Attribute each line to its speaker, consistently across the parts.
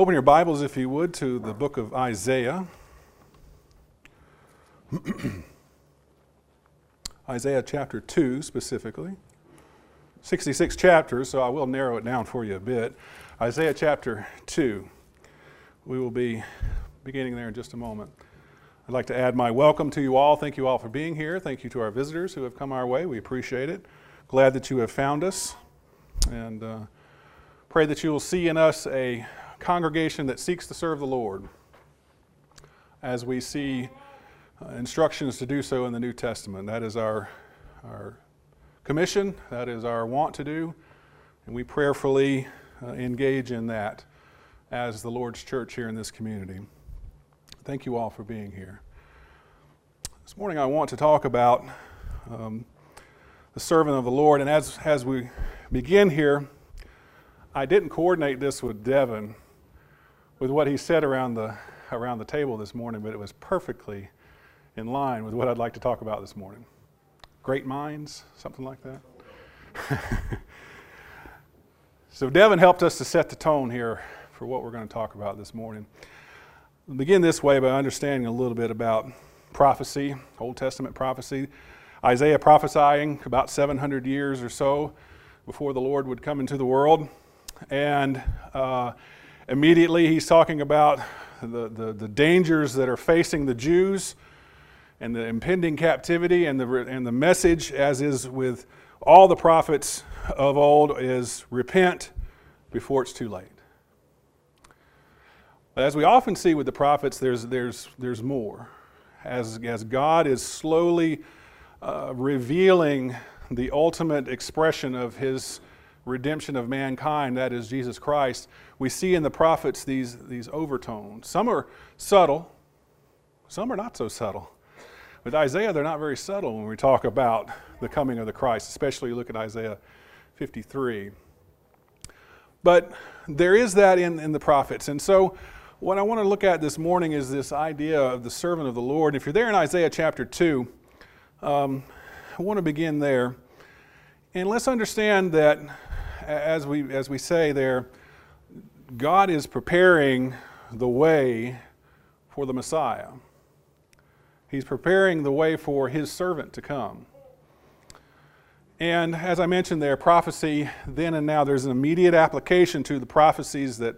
Speaker 1: Open your Bibles, if you would, to the book of Isaiah. Isaiah chapter 2, specifically. 66 chapters, so I will narrow it down for you a bit. Isaiah chapter 2. We will be beginning there in just a moment. I'd like to add my welcome to you all. Thank you all for being here. Thank you to our visitors who have come our way. We appreciate it. Glad that you have found us. And uh, pray that you will see in us a congregation that seeks to serve the Lord as we see uh, instructions to do so in the New Testament. That is our, our commission, that is our want to do, and we prayerfully uh, engage in that as the Lord's church here in this community. Thank you all for being here. This morning I want to talk about um, the servant of the Lord, and as, as we begin here, I didn't coordinate this with Devin with what he said around the, around the table this morning, but it was perfectly in line with what I'd like to talk about this morning. Great minds, something like that. so, Devin helped us to set the tone here for what we're going to talk about this morning. We'll begin this way by understanding a little bit about prophecy, Old Testament prophecy. Isaiah prophesying about 700 years or so before the Lord would come into the world. And uh, Immediately, he's talking about the, the, the, dangers that are facing the Jews and the impending captivity, and the, and the message, as is with all the prophets of old, is repent before it's too late. But As we often see with the prophets, there's, there's, there's more. As, as God is slowly uh, revealing the ultimate expression of his redemption of mankind, that is Jesus Christ, we see in the prophets these, these overtones. Some are subtle, some are not so subtle. With Isaiah, they're not very subtle when we talk about the coming of the Christ, especially you look at Isaiah 53. But there is that in, in the prophets. And so, what I want to look at this morning is this idea of the servant of the Lord. If you're there in Isaiah chapter 2, um, I want to begin there. And let's understand that as we, as we say there, God is preparing the way for the Messiah. He's preparing the way for his servant to come. And as I mentioned there, prophecy then and now, there's an immediate application to the prophecies that,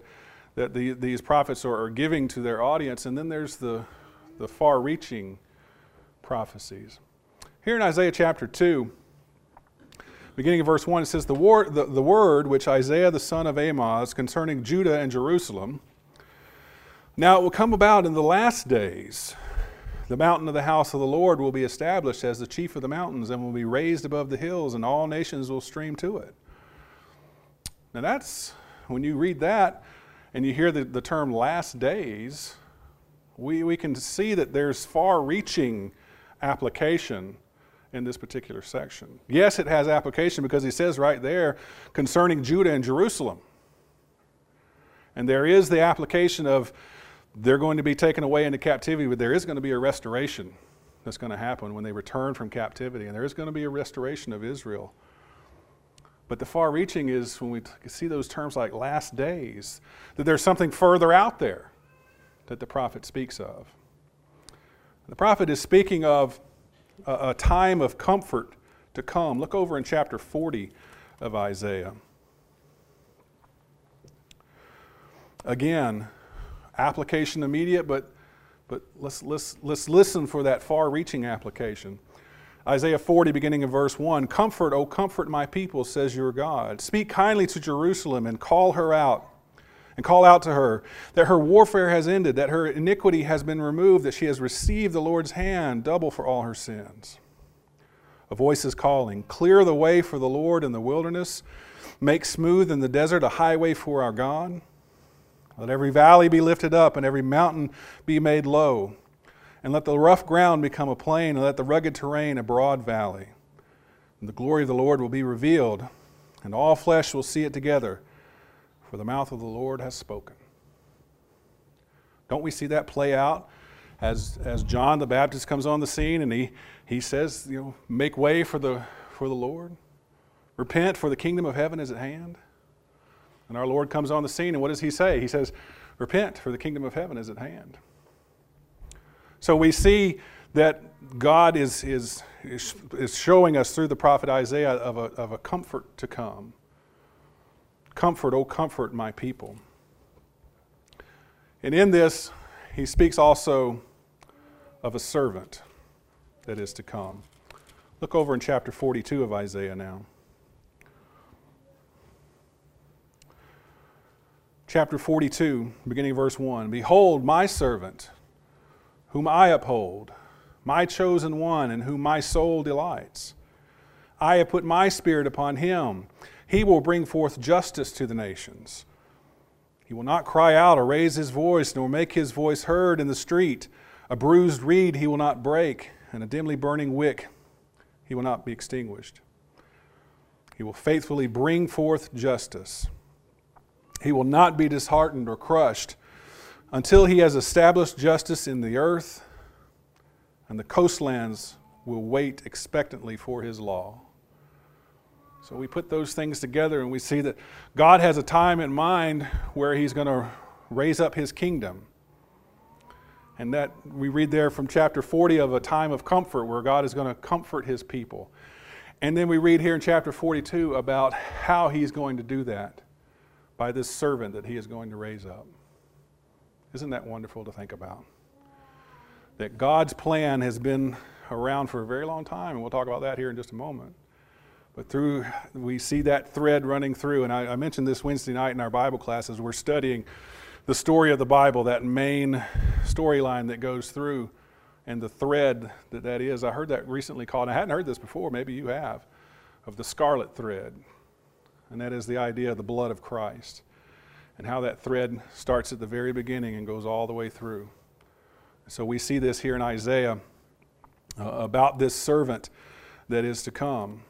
Speaker 1: that the, these prophets are, are giving to their audience. And then there's the, the far reaching prophecies. Here in Isaiah chapter 2, beginning of verse 1, it says, the, war, the, the word which Isaiah the son of Amoz concerning Judah and Jerusalem. Now it will come about in the last days. The mountain of the house of the Lord will be established as the chief of the mountains and will be raised above the hills, and all nations will stream to it. Now, that's when you read that and you hear the, the term last days, we, we can see that there's far reaching application in this particular section. Yes, it has application because he says right there concerning Judah and Jerusalem. And there is the application of they're going to be taken away into captivity, but there is going to be a restoration that's going to happen when they return from captivity. And there is going to be a restoration of Israel. But the far reaching is when we see those terms like last days, that there's something further out there that the prophet speaks of. The prophet is speaking of a, a time of comfort to come. Look over in chapter 40 of Isaiah. Again, application immediate, but, but let's, let's, let's listen for that far reaching application. Isaiah 40, beginning in verse 1 Comfort, O comfort my people, says your God. Speak kindly to Jerusalem and call her out and call out to her that her warfare has ended, that her iniquity has been removed, that she has received the Lord's hand double for all her sins. A voice is calling, Clear the way for the Lord in the wilderness, make smooth in the desert a highway for our God. Let every valley be lifted up and every mountain be made low. And let the rough ground become a plain, and let the rugged terrain a broad valley. And the glory of the Lord will be revealed, and all flesh will see it together for the mouth of the Lord has spoken. Don't we see that play out as, as John the Baptist comes on the scene and he, he says, you know, make way for the, for the Lord? Repent, for the kingdom of heaven is at hand. And our Lord comes on the scene, and what does he say? He says, Repent, for the kingdom of heaven is at hand. So we see that God is, is, is showing us through the prophet Isaiah of a, of a comfort to come. Comfort, oh, comfort my people. And in this, he speaks also of a servant that is to come. Look over in chapter 42 of Isaiah now. Chapter 42, beginning verse 1 Behold, my servant, whom I uphold, my chosen one, in whom my soul delights. I have put my spirit upon him. He will bring forth justice to the nations. He will not cry out or raise his voice, nor make his voice heard in the street. A bruised reed he will not break, and a dimly burning wick he will not be extinguished. He will faithfully bring forth justice. He will not be disheartened or crushed until he has established justice in the earth, and the coastlands will wait expectantly for his law. So we put those things together and we see that God has a time in mind where he's going to raise up his kingdom. And that we read there from chapter 40 of a time of comfort where God is going to comfort his people. And then we read here in chapter 42 about how he's going to do that by this servant that he is going to raise up. Isn't that wonderful to think about? That God's plan has been around for a very long time, and we'll talk about that here in just a moment. But through, we see that thread running through. And I, I mentioned this Wednesday night in our Bible classes. We're studying the story of the Bible, that main storyline that goes through, and the thread that that is. I heard that recently called, I hadn't heard this before, maybe you have, of the scarlet thread. And that is the idea of the blood of Christ and how that thread starts at the very beginning and goes all the way through. So we see this here in Isaiah uh, about this servant that is to come.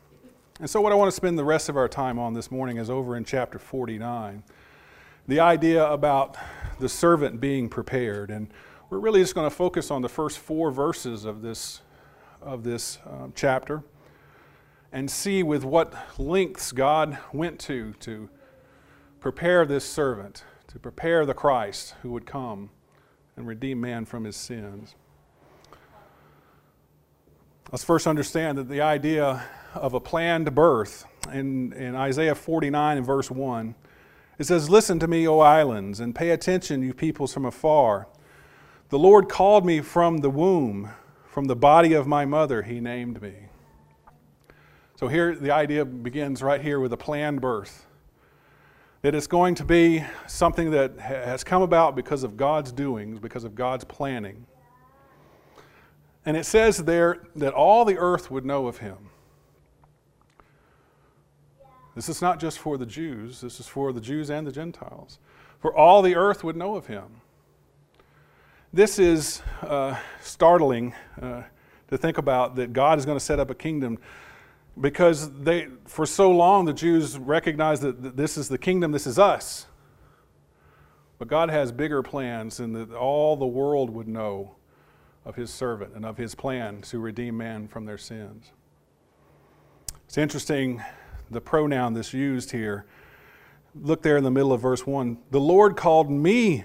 Speaker 1: And so, what I want to spend the rest of our time on this morning is over in chapter 49. The idea about the servant being prepared. And we're really just going to focus on the first four verses of this, of this um, chapter and see with what lengths God went to to prepare this servant, to prepare the Christ who would come and redeem man from his sins. Let's first understand that the idea of a planned birth in, in Isaiah 49 and verse 1. It says, Listen to me, O islands, and pay attention, you peoples from afar. The Lord called me from the womb, from the body of my mother, he named me. So here the idea begins right here with a planned birth. That it's going to be something that has come about because of God's doings, because of God's planning. And it says there that all the earth would know of him. This is not just for the Jews, this is for the Jews and the Gentiles. For all the earth would know of him. This is uh, startling uh, to think about that God is going to set up a kingdom because they, for so long the Jews recognized that this is the kingdom, this is us. But God has bigger plans, and that all the world would know of his servant and of his plan to redeem man from their sins. It's interesting the pronoun that's used here. Look there in the middle of verse 1. The Lord called me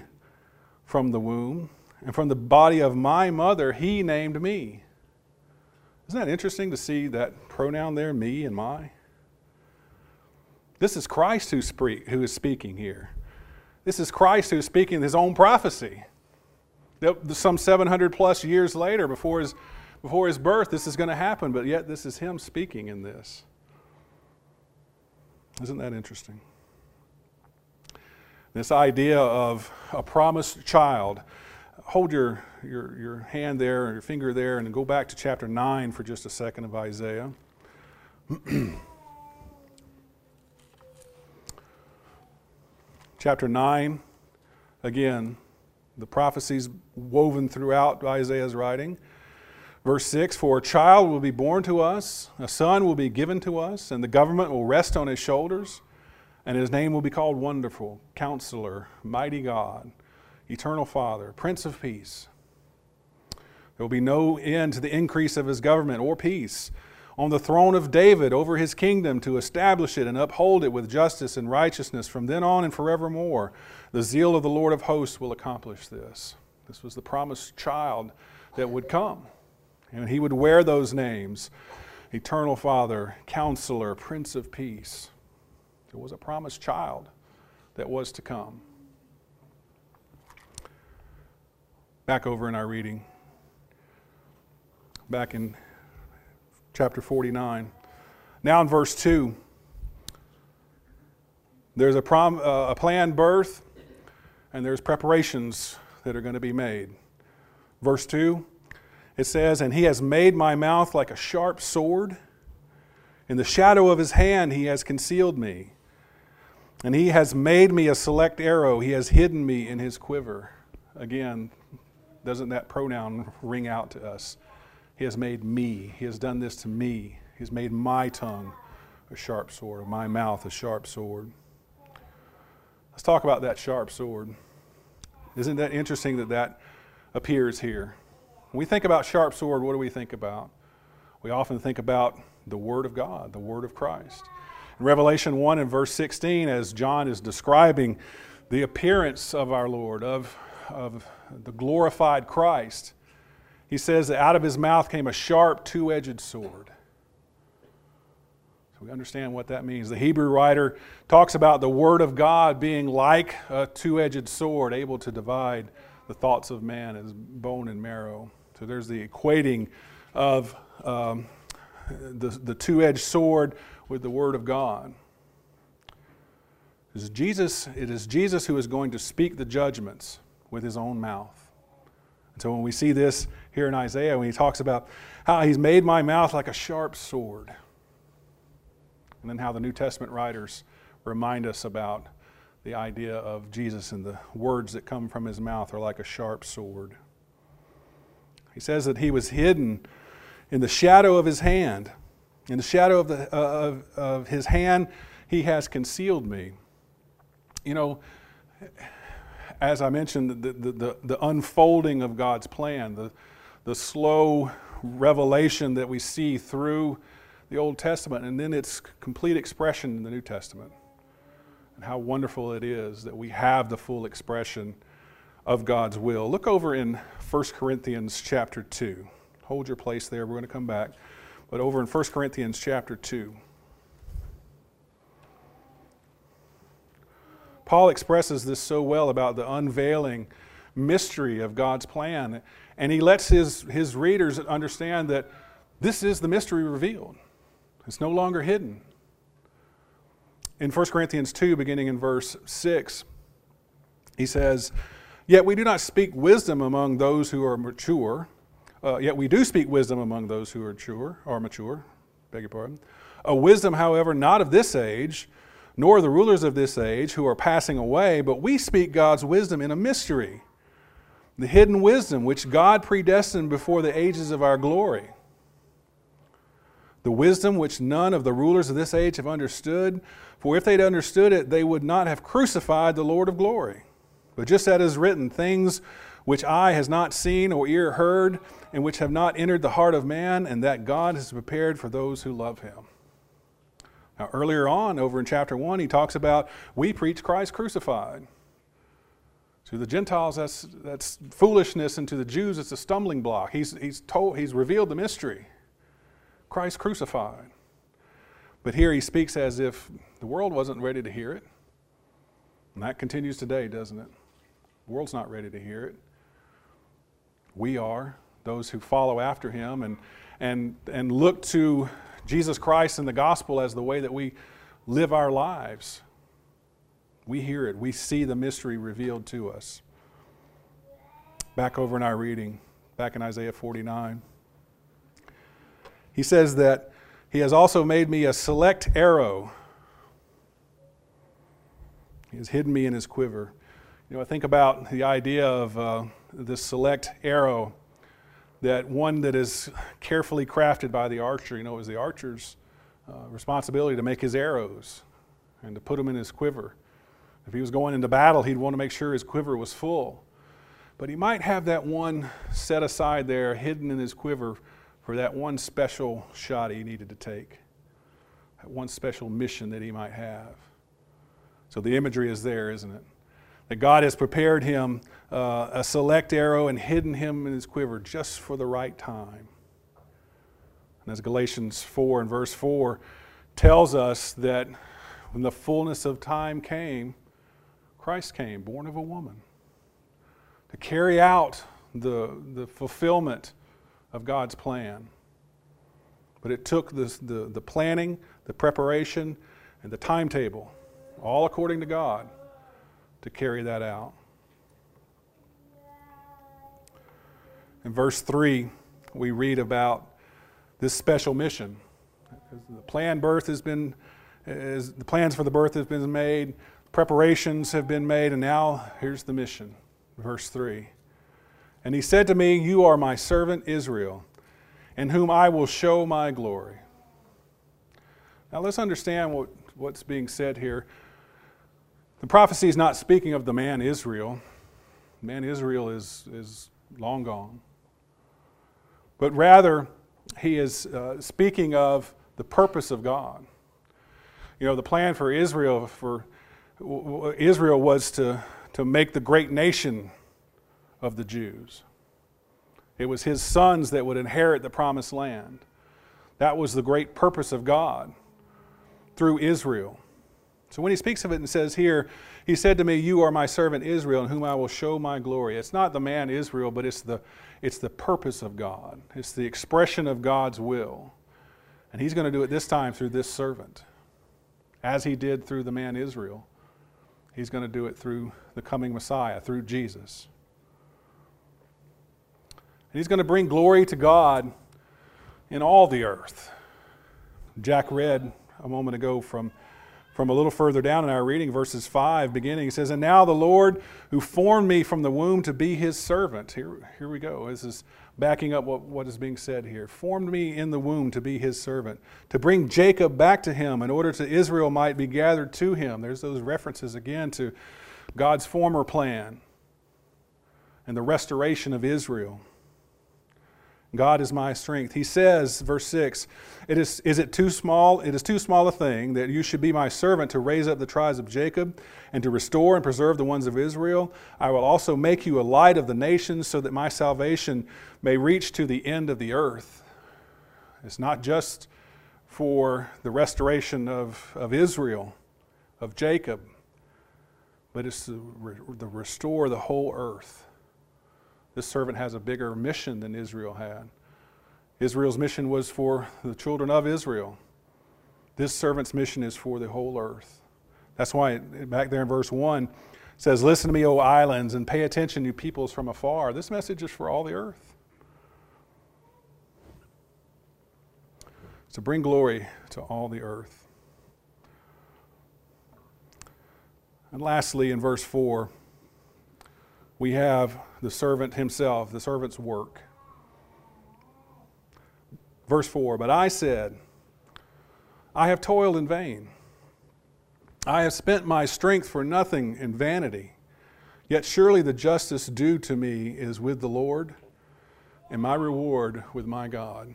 Speaker 1: from the womb, and from the body of my mother, he named me. Isn't that interesting to see that pronoun there, me and my? This is Christ who, who is speaking here. This is Christ who is speaking his own prophecy. Some 700 plus years later, before his, before his birth, this is going to happen, but yet this is him speaking in this. Isn't that interesting? This idea of a promised child. Hold your, your, your hand there or your finger there and go back to chapter 9 for just a second of Isaiah. chapter 9, again, the prophecies woven throughout Isaiah's writing. Verse 6 For a child will be born to us, a son will be given to us, and the government will rest on his shoulders, and his name will be called Wonderful, Counselor, Mighty God, Eternal Father, Prince of Peace. There will be no end to the increase of his government or peace on the throne of David over his kingdom to establish it and uphold it with justice and righteousness from then on and forevermore. The zeal of the Lord of hosts will accomplish this. This was the promised child that would come. And he would wear those names Eternal Father, Counselor, Prince of Peace. There was a promised child that was to come. Back over in our reading, back in chapter 49. Now in verse 2, there's a, prom, uh, a planned birth and there's preparations that are going to be made. Verse 2, it says, And he has made my mouth like a sharp sword. In the shadow of his hand he has concealed me. And he has made me a select arrow. He has hidden me in his quiver. Again, doesn't that pronoun ring out to us? He has made me. He has done this to me. He has made my tongue a sharp sword, my mouth a sharp sword. Let's talk about that sharp sword. Isn't that interesting that that appears here? When we think about sharp sword, what do we think about? We often think about the Word of God, the Word of Christ. In Revelation 1 and verse 16, as John is describing the appearance of our Lord, of, of the glorified Christ, he says that out of his mouth came a sharp, two edged sword. So we understand what that means. The Hebrew writer talks about the Word of God being like a two edged sword, able to divide the thoughts of man as bone and marrow. So there's the equating of um, the, the two edged sword with the Word of God. It is, Jesus, it is Jesus who is going to speak the judgments with his own mouth. And so when we see this here in Isaiah, when he talks about how he's made my mouth like a sharp sword, and then how the New Testament writers remind us about the idea of Jesus and the words that come from his mouth are like a sharp sword. He says that he was hidden in the shadow of his hand. In the shadow of, the, uh, of, of his hand, he has concealed me. You know, as I mentioned, the, the, the, the, unfolding of God's plan, the, the slow revelation that we see through the Old Testament, and then its complete expression in the New Testament. And how wonderful it is that we have the full expression of God's will. Look over in 1 Corinthians chapter 2. Hold your place there. We're going to come back. But over in 1 Corinthians chapter 2. Paul expresses this so well about the unveiling mystery of God's plan. And he lets his, his readers understand that this is the mystery revealed, it's no longer hidden. In 1 Corinthians 2, beginning in verse 6, he says, Yet we do not speak wisdom among those who are mature. Uh, yet we do speak wisdom among those who are mature, or mature, beg your pardon. A wisdom, however, not of this age, nor the rulers of this age who are passing away, but we speak God's wisdom in a mystery, the hidden wisdom which God predestined before the ages of our glory. The wisdom which none of the rulers of this age have understood, for if they'd understood it, they would not have crucified the Lord of glory. But just as is written, things which eye has not seen or ear heard, and which have not entered the heart of man, and that God has prepared for those who love him. Now, earlier on, over in chapter 1, he talks about we preach Christ crucified. To the Gentiles, that's, that's foolishness, and to the Jews, it's a stumbling block. He's, he's, told, he's revealed the mystery Christ crucified. But here he speaks as if the world wasn't ready to hear it. And that continues today, doesn't it? World's not ready to hear it. We are, those who follow after him and, and, and look to Jesus Christ and the gospel as the way that we live our lives. We hear it, we see the mystery revealed to us. Back over in our reading, back in Isaiah 49, he says that he has also made me a select arrow. He has hidden me in his quiver. You know, I think about the idea of uh, this select arrow that one that is carefully crafted by the archer, you know, it was the archer's uh, responsibility to make his arrows and to put them in his quiver. If he was going into battle, he'd want to make sure his quiver was full. But he might have that one set aside there, hidden in his quiver for that one special shot he needed to take, that one special mission that he might have. So the imagery is there, isn't it? That God has prepared him uh, a select arrow and hidden him in his quiver just for the right time. And as Galatians 4 and verse 4 tells us that when the fullness of time came, Christ came, born of a woman, to carry out the, the fulfillment of God's plan. But it took this, the, the planning, the preparation, and the timetable, all according to God, to carry that out. In verse 3, we read about this special mission. The planned birth has been, the plans for the birth have been made, preparations have been made, and now here's the mission. Verse 3. And he said to me, You are my servant Israel, in whom I will show my glory. Now let's understand what, what's being said here. The prophecy is not speaking of the man Israel. Man Israel is, is long gone. But rather, he is uh, speaking of the purpose of God. You know, the plan for Israel for Israel was to, to make the great nation of the Jews. It was his sons that would inherit the promised land. That was the great purpose of God through Israel. So when he speaks of it and says here, he said to me, You are my servant Israel, in whom I will show my glory. It's not the man Israel, but it's the, it's the purpose of God, it's the expression of God's will. And he's going to do it this time through this servant, as he did through the man Israel. He's going to do it through the coming Messiah, through Jesus. And he's going to bring glory to God in all the earth. Jack read a moment ago from, from a little further down in our reading, verses 5 beginning. He says, And now the Lord who formed me from the womb to be his servant. Here, here we go. This is backing up what, what is being said here. Formed me in the womb to be his servant, to bring Jacob back to him in order to Israel might be gathered to him. There's those references again to God's former plan and the restoration of Israel. God is my strength. He says, verse 6, it is, is it too small? It is too small a thing that you should be my servant to raise up the tribes of Jacob and to restore and preserve the ones of Israel. I will also make you a light of the nations so that my salvation may reach to the end of the earth. It's not just for the restoration of, of Israel, of Jacob, but it's to, re, to restore the whole earth. This servant has a bigger mission than Israel had. Israel's mission was for the children of Israel. This servant's mission is for the whole earth. That's why back there in verse 1 says, Listen to me, O islands, and pay attention, you peoples from afar. This message is for all the earth. To bring glory to all the earth. And lastly, in verse 4, we have the servant himself, the servant's work. Verse 4 But I said, I have toiled in vain. I have spent my strength for nothing in vanity. Yet surely the justice due to me is with the Lord, and my reward with my God.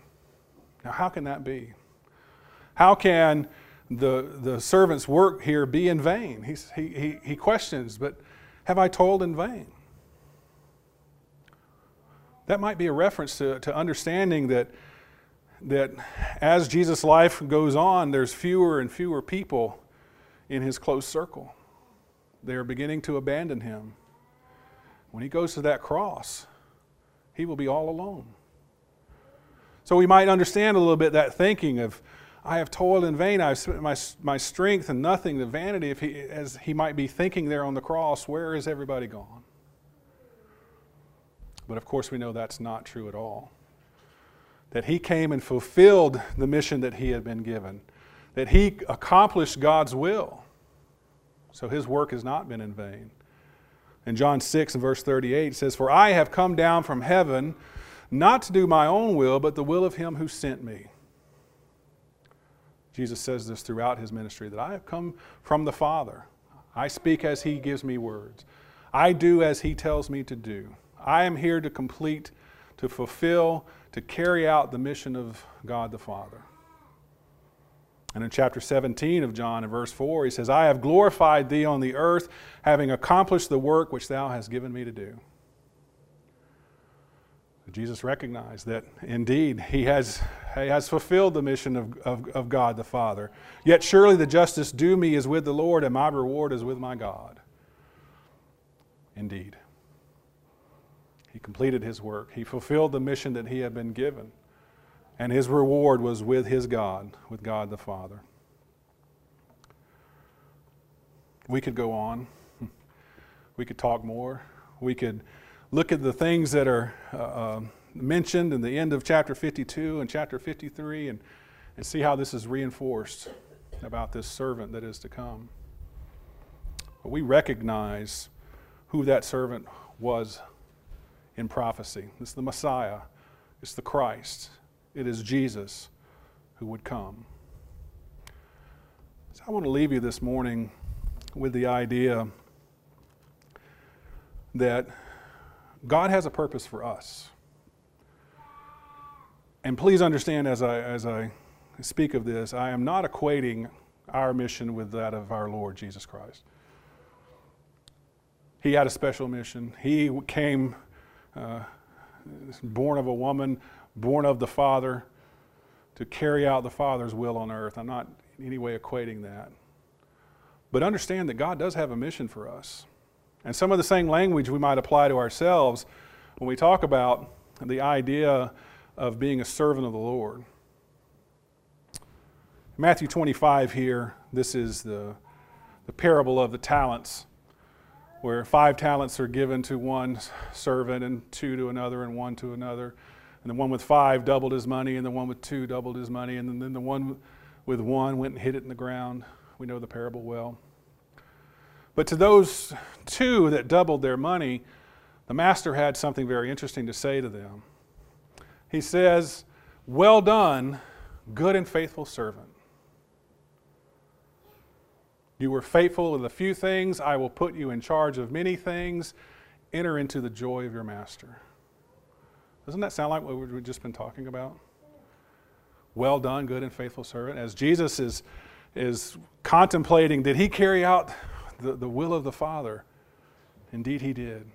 Speaker 1: Now, how can that be? How can the, the servant's work here be in vain? He, he, he questions, but have I toiled in vain? That might be a reference to, to understanding that, that as Jesus' life goes on, there's fewer and fewer people in his close circle. They are beginning to abandon him. When he goes to that cross, he will be all alone. So we might understand a little bit that thinking of, I have toiled in vain, I've spent my, my strength and nothing, the vanity, if he, as he might be thinking there on the cross, where is everybody gone? But of course, we know that's not true at all. That he came and fulfilled the mission that he had been given, that he accomplished God's will. So his work has not been in vain. In John 6 and verse 38, it says, For I have come down from heaven not to do my own will, but the will of him who sent me. Jesus says this throughout his ministry that I have come from the Father. I speak as he gives me words. I do as he tells me to do. I am here to complete to fulfill, to carry out the mission of God the Father. And in chapter 17 of John, in verse 4, he says, I have glorified thee on the earth, having accomplished the work which thou hast given me to do. Jesus recognized that indeed he has, he has fulfilled the mission of, of, of God the Father. Yet surely the justice due me is with the Lord, and my reward is with my God. Indeed. Completed his work. He fulfilled the mission that he had been given. And his reward was with his God, with God the Father. We could go on. We could talk more. We could look at the things that are uh, uh, mentioned in the end of chapter 52 and chapter 53 and, and see how this is reinforced about this servant that is to come. But we recognize who that servant was in prophecy. It's the Messiah, it's the Christ, it is Jesus who would come. So I want to leave you this morning with the idea that God has a purpose for us. And please understand as I, as I speak of this, I am not equating our mission with that of our Lord Jesus Christ. He had a special mission. He came uh, born of a woman, born of the Father, to carry out the Father's will on earth. I'm not in any way equating that. But understand that God does have a mission for us. And some of the same language we might apply to ourselves when we talk about the idea of being a servant of the Lord. Matthew 25 here, this is the, the parable of the talents, where five talents are given to one servant, and two to another, and one to another. And the one with five doubled his money, and the one with two doubled his money, and then the one with one went and hid it in the ground. We know the parable well. But to those two that doubled their money, the master had something very interesting to say to them. He says, Well done, good and faithful servant. You were faithful with a few things, I will put you in charge of many things. Enter into the joy of your master. Doesn't that sound like what we've just been talking about? Well done, good and faithful servant. As Jesus is, is contemplating, did he carry out the, the will of the Father. Indeed, he did.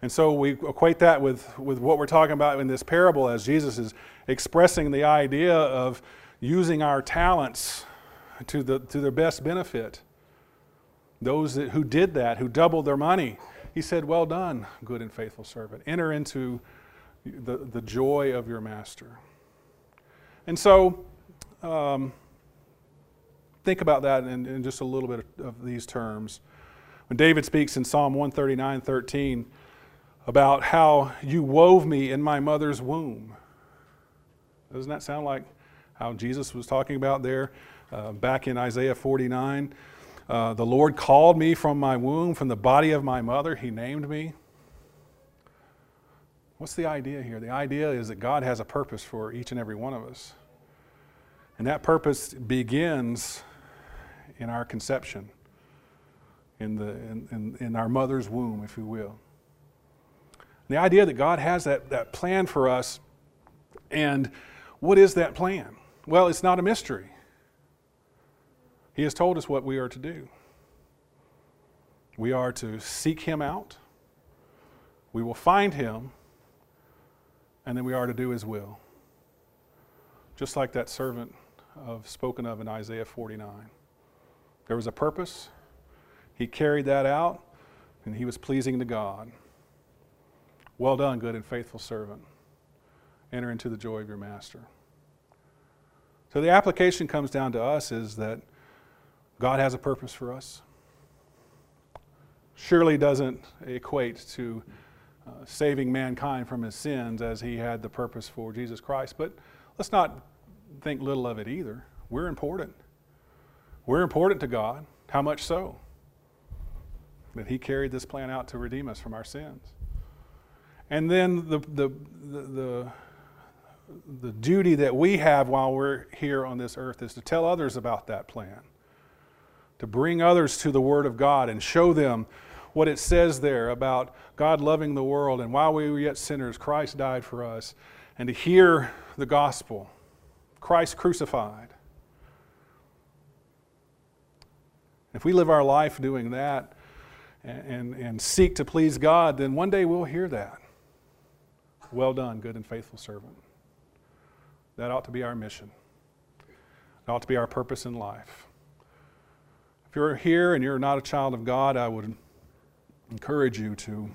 Speaker 1: And so we equate that with, with what we're talking about in this parable as Jesus is expressing the idea of using our talents to, the, to their best benefit. Those that, who did that, who doubled their money, he said, Well done, good and faithful servant. Enter into the, the joy of your master. And so, um, think about that in, in just a little bit of, of these terms. When David speaks in Psalm 139 13 about how you wove me in my mother's womb, doesn't that sound like how Jesus was talking about there uh, back in Isaiah 49? Uh, the Lord called me from my womb, from the body of my mother, He named me. What's the idea here? The idea is that God has a purpose for each and every one of us. And that purpose begins in our conception, in, the, in, in, in our mother's womb, if you will. The idea that God has that, that plan for us, and what is that plan? Well, it's not a mystery. He has told us what we are to do. We are to seek Him out, we will find Him, and then we are to do His will. Just like that servant of, spoken of in Isaiah 49. There was a purpose. He carried that out, and he was pleasing to God. Well done, good and faithful servant. Enter into the joy of your master. So the application comes down to us is that God has a purpose for us. Surely doesn't equate to uh, saving mankind from his sins as he had the purpose for Jesus Christ, but let's not think little of it either. We're important. We're important to God. How much so? That He carried this plan out to redeem us from our sins. And then the, the, the, the, the duty that we have while we're here on this earth is to tell others about that plan, to bring others to the Word of God and show them what it says there about God loving the world and while we were yet sinners, Christ died for us, and to hear the gospel, Christ crucified. If we live our life doing that and, and, and seek to please God, then one day we'll hear that. Well done, good and faithful servant. That ought to be our mission. It ought to be our purpose in life. If you're here and you're not a child of God, I would encourage you to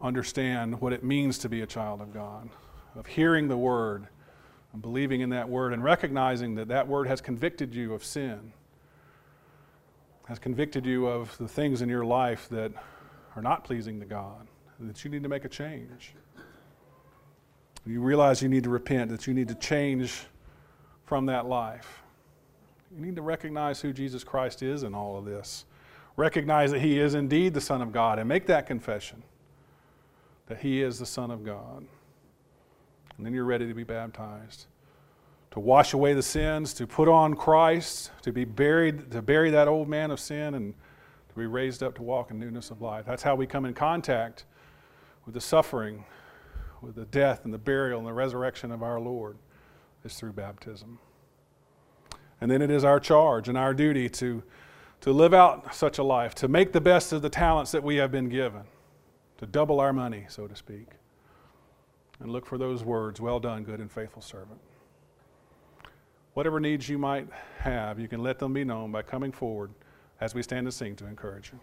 Speaker 1: understand what it means to be a child of God, of hearing the word and believing in that word and recognizing that that word has convicted you of sin, has convicted you of the things in your life that are not pleasing to God, that you need to make a change. You realize you need to repent, that you need to change from that life. You need to recognize who Jesus Christ is in all of this. Recognize that He is indeed the Son of God and make that confession that He is the Son of God. And then you're ready to be baptized. To wash away the sins, to put on Christ, to be buried, to bury that old man of sin, and to be raised up to walk in newness of life. That's how we come in contact with the suffering, with the death and the burial and the resurrection of our Lord, is through baptism. And then it is our charge and our duty to, to live out such a life, to make the best of the talents that we have been given, to double our money, so to speak. And look for those words, well done, good and faithful servant. Whatever needs you might have, you can let them be known by coming forward as we stand and sing to encourage you.